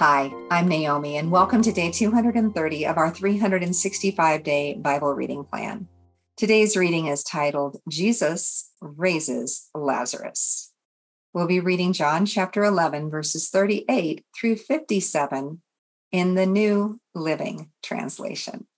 Hi, I'm Naomi, and welcome to day 230 of our 365 day Bible reading plan. Today's reading is titled Jesus Raises Lazarus. We'll be reading John chapter 11, verses 38 through 57 in the New Living Translation.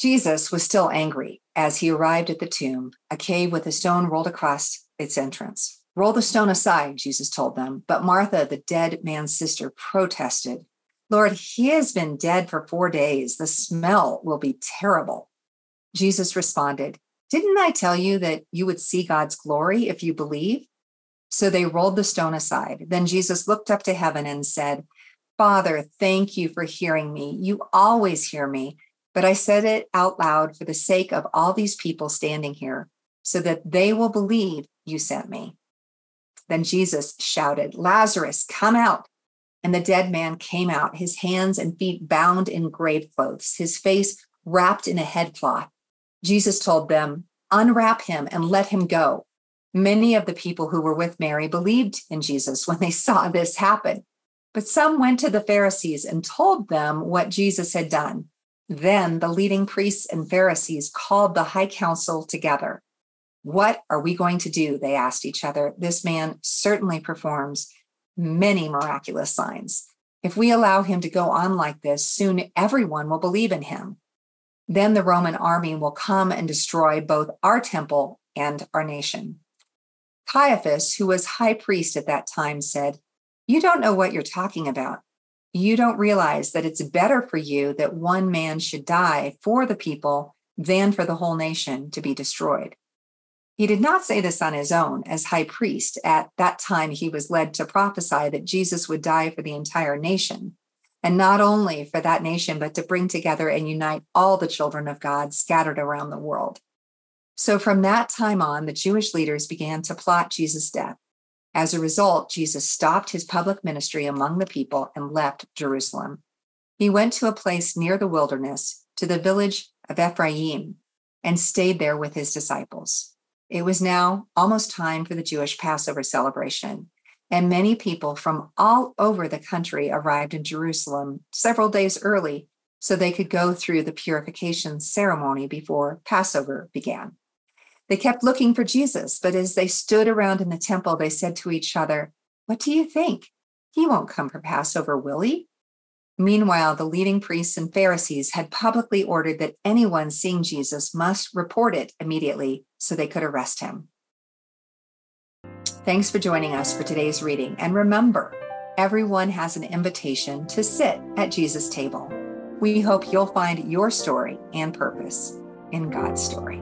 Jesus was still angry as he arrived at the tomb, a cave with a stone rolled across its entrance. Roll the stone aside, Jesus told them. But Martha, the dead man's sister, protested. Lord, he has been dead for four days. The smell will be terrible. Jesus responded, Didn't I tell you that you would see God's glory if you believe? So they rolled the stone aside. Then Jesus looked up to heaven and said, Father, thank you for hearing me. You always hear me, but I said it out loud for the sake of all these people standing here, so that they will believe you sent me. Then Jesus shouted, Lazarus, come out. And the dead man came out, his hands and feet bound in grave clothes, his face wrapped in a headcloth. Jesus told them, Unwrap him and let him go. Many of the people who were with Mary believed in Jesus when they saw this happen. But some went to the Pharisees and told them what Jesus had done. Then the leading priests and Pharisees called the high council together. What are we going to do? They asked each other. This man certainly performs many miraculous signs. If we allow him to go on like this, soon everyone will believe in him. Then the Roman army will come and destroy both our temple and our nation. Caiaphas, who was high priest at that time, said, You don't know what you're talking about. You don't realize that it's better for you that one man should die for the people than for the whole nation to be destroyed. He did not say this on his own as high priest. At that time, he was led to prophesy that Jesus would die for the entire nation. And not only for that nation, but to bring together and unite all the children of God scattered around the world. So from that time on, the Jewish leaders began to plot Jesus' death. As a result, Jesus stopped his public ministry among the people and left Jerusalem. He went to a place near the wilderness, to the village of Ephraim, and stayed there with his disciples. It was now almost time for the Jewish Passover celebration, and many people from all over the country arrived in Jerusalem several days early so they could go through the purification ceremony before Passover began. They kept looking for Jesus, but as they stood around in the temple, they said to each other, What do you think? He won't come for Passover, will he? Meanwhile, the leading priests and Pharisees had publicly ordered that anyone seeing Jesus must report it immediately so they could arrest him. Thanks for joining us for today's reading. And remember, everyone has an invitation to sit at Jesus' table. We hope you'll find your story and purpose in God's story.